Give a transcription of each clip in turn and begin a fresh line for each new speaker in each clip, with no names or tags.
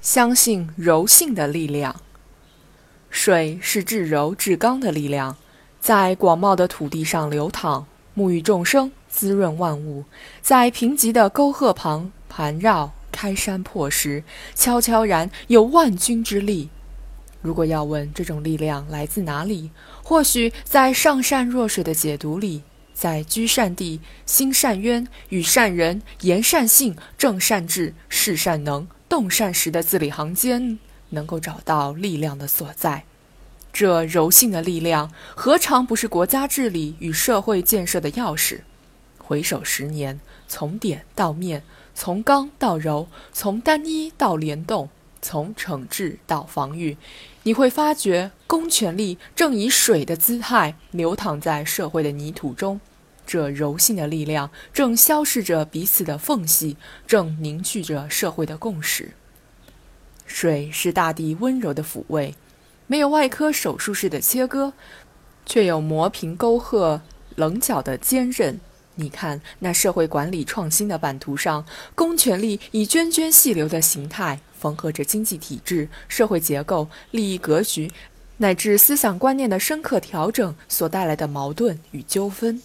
相信柔性的力量。水是至柔至刚的力量，在广袤的土地上流淌，沐浴众生，滋润万物；在贫瘠的沟壑旁盘绕，开山破石，悄悄然有万钧之力。如果要问这种力量来自哪里，或许在上善若水的解读里，在居善地、心善渊、与善人、言善信、正善治、事善能。动善时的字里行间，能够找到力量的所在。这柔性的力量，何尝不是国家治理与社会建设的钥匙？回首十年，从点到面，从刚到柔，从单一到联动，从惩治到防御，你会发觉，公权力正以水的姿态流淌在社会的泥土中。这柔性的力量正消逝着彼此的缝隙，正凝聚着社会的共识。水是大地温柔的抚慰，没有外科手术式的切割，却有磨平沟壑棱角的坚韧。你看那社会管理创新的版图上，公权力以涓涓细流的形态缝合着经济体制、社会结构、利益格局，乃至思想观念的深刻调整所带来的矛盾与纠纷。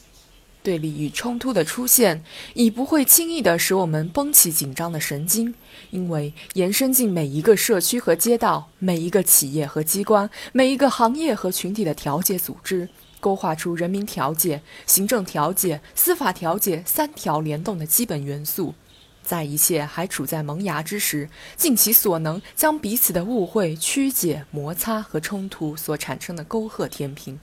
对立与冲突的出现，已不会轻易地使我们绷起紧张的神经，因为延伸进每一个社区和街道、每一个企业和机关、每一个行业和群体的调解组织，勾画出人民调解、行政调解、司法调解三条联动的基本元素，在一切还处在萌芽之时，尽其所能将彼此的误会、曲解、摩擦和冲突所产生的沟壑填平。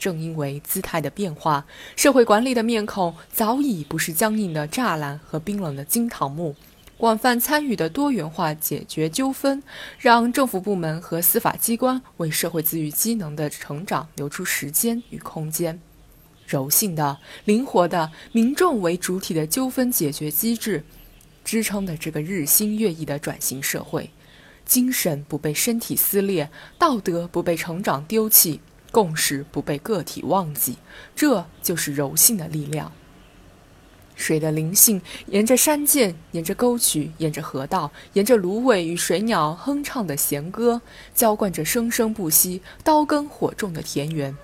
正因为姿态的变化，社会管理的面孔早已不是僵硬的栅栏和冰冷的金堂木，广泛参与的多元化解决纠纷，让政府部门和司法机关为社会自愈机能的成长留出时间与空间。柔性的、灵活的、民众为主体的纠纷解决机制，支撑的这个日新月异的转型社会，精神不被身体撕裂，道德不被成长丢弃。共识不被个体忘记，这就是柔性的力量。水的灵性沿着山涧，沿着沟渠，沿着河道，沿着芦苇与水鸟哼唱的弦歌，浇灌着生生不息、刀耕火种的田园。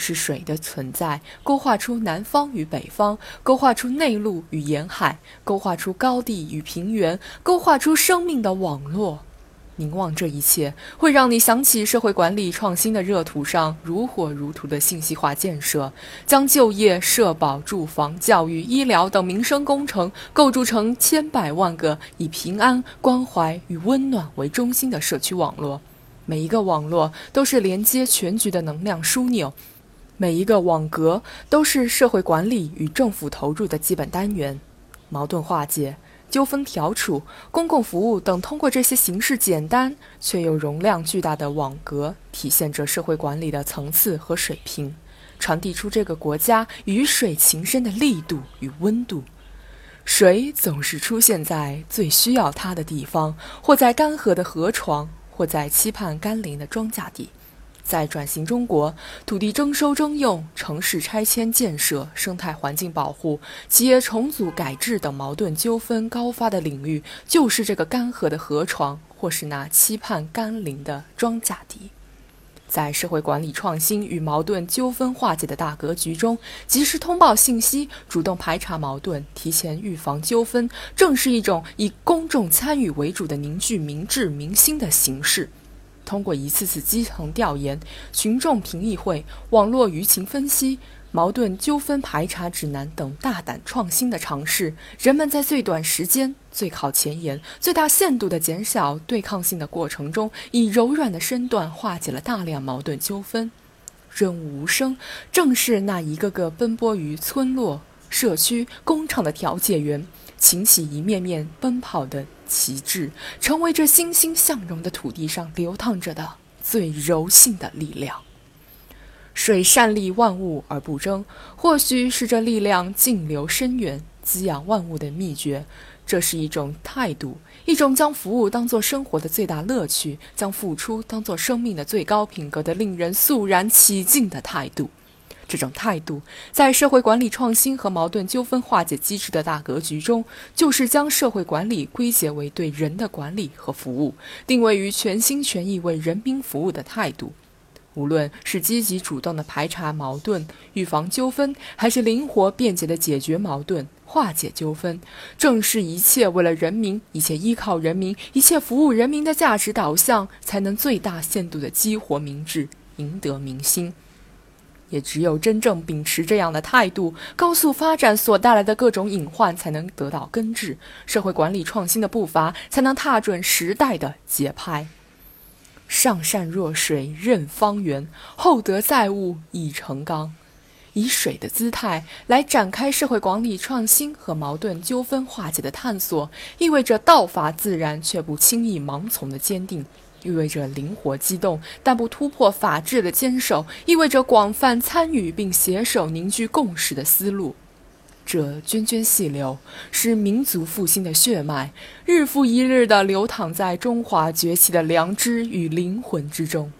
是水的存在，勾画出南方与北方，勾画出内陆与沿海，勾画出高地与平原，勾画出生命的网络。凝望这一切，会让你想起社会管理创新的热土上如火如荼的信息化建设，将就业、社保、住房、教育、医疗等民生工程构筑成千百万个以平安、关怀与温暖为中心的社区网络。每一个网络都是连接全局的能量枢纽，每一个网格都是社会管理与政府投入的基本单元。矛盾化解。纠纷调处、公共服务等，通过这些形式简单却又容量巨大的网格，体现着社会管理的层次和水平，传递出这个国家与水情深的力度与温度。水总是出现在最需要它的地方，或在干涸的河床，或在期盼甘霖的庄稼地。在转型中国，土地征收征用、城市拆迁建设、生态环境保护、企业重组改制等矛盾纠纷高发的领域，就是这个干涸的河床，或是那期盼甘霖的庄稼地。在社会管理创新与矛盾纠纷化解的大格局中，及时通报信息、主动排查矛盾、提前预防纠纷，正是一种以公众参与为主的凝聚民智民心的形式。通过一次次基层调研、群众评议会、网络舆情分析、矛盾纠纷排查指南等大胆创新的尝试，人们在最短时间、最靠前沿、最大限度地减少对抗性的过程中，以柔软的身段化解了大量矛盾纠纷。润物无声，正是那一个个奔波于村落、社区、工厂的调解员，擎起一面面奔跑的。旗帜成为这欣欣向荣的土地上流淌着的最柔性的力量。水善利万物而不争，或许是这力量静流深远、滋养万物的秘诀。这是一种态度，一种将服务当作生活的最大乐趣，将付出当作生命的最高品格的令人肃然起敬的态度。这种态度，在社会管理创新和矛盾纠纷化解机制的大格局中，就是将社会管理归结为对人的管理和服务，定位于全心全意为人民服务的态度。无论是积极主动的排查矛盾、预防纠纷，还是灵活便捷的解决矛盾、化解纠纷，正是一切为了人民、一切依靠人民、一切服务人民的价值导向，才能最大限度地激活民智，赢得民心。也只有真正秉持这样的态度，高速发展所带来的各种隐患才能得到根治，社会管理创新的步伐才能踏准时代的节拍。上善若水，任方圆；厚德载物，以成钢。以水的姿态来展开社会管理创新和矛盾纠纷化解的探索，意味着道法自然却不轻易盲从的坚定。意味着灵活机动但不突破法治的坚守，意味着广泛参与并携手凝聚共识的思路。这涓涓细流是民族复兴的血脉，日复一日地流淌在中华崛起的良知与灵魂之中。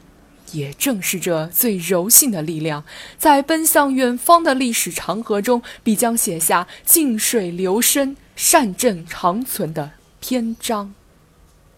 也正是这最柔性的力量，在奔向远方的历史长河中，必将写下静水流深、善政长存的篇章。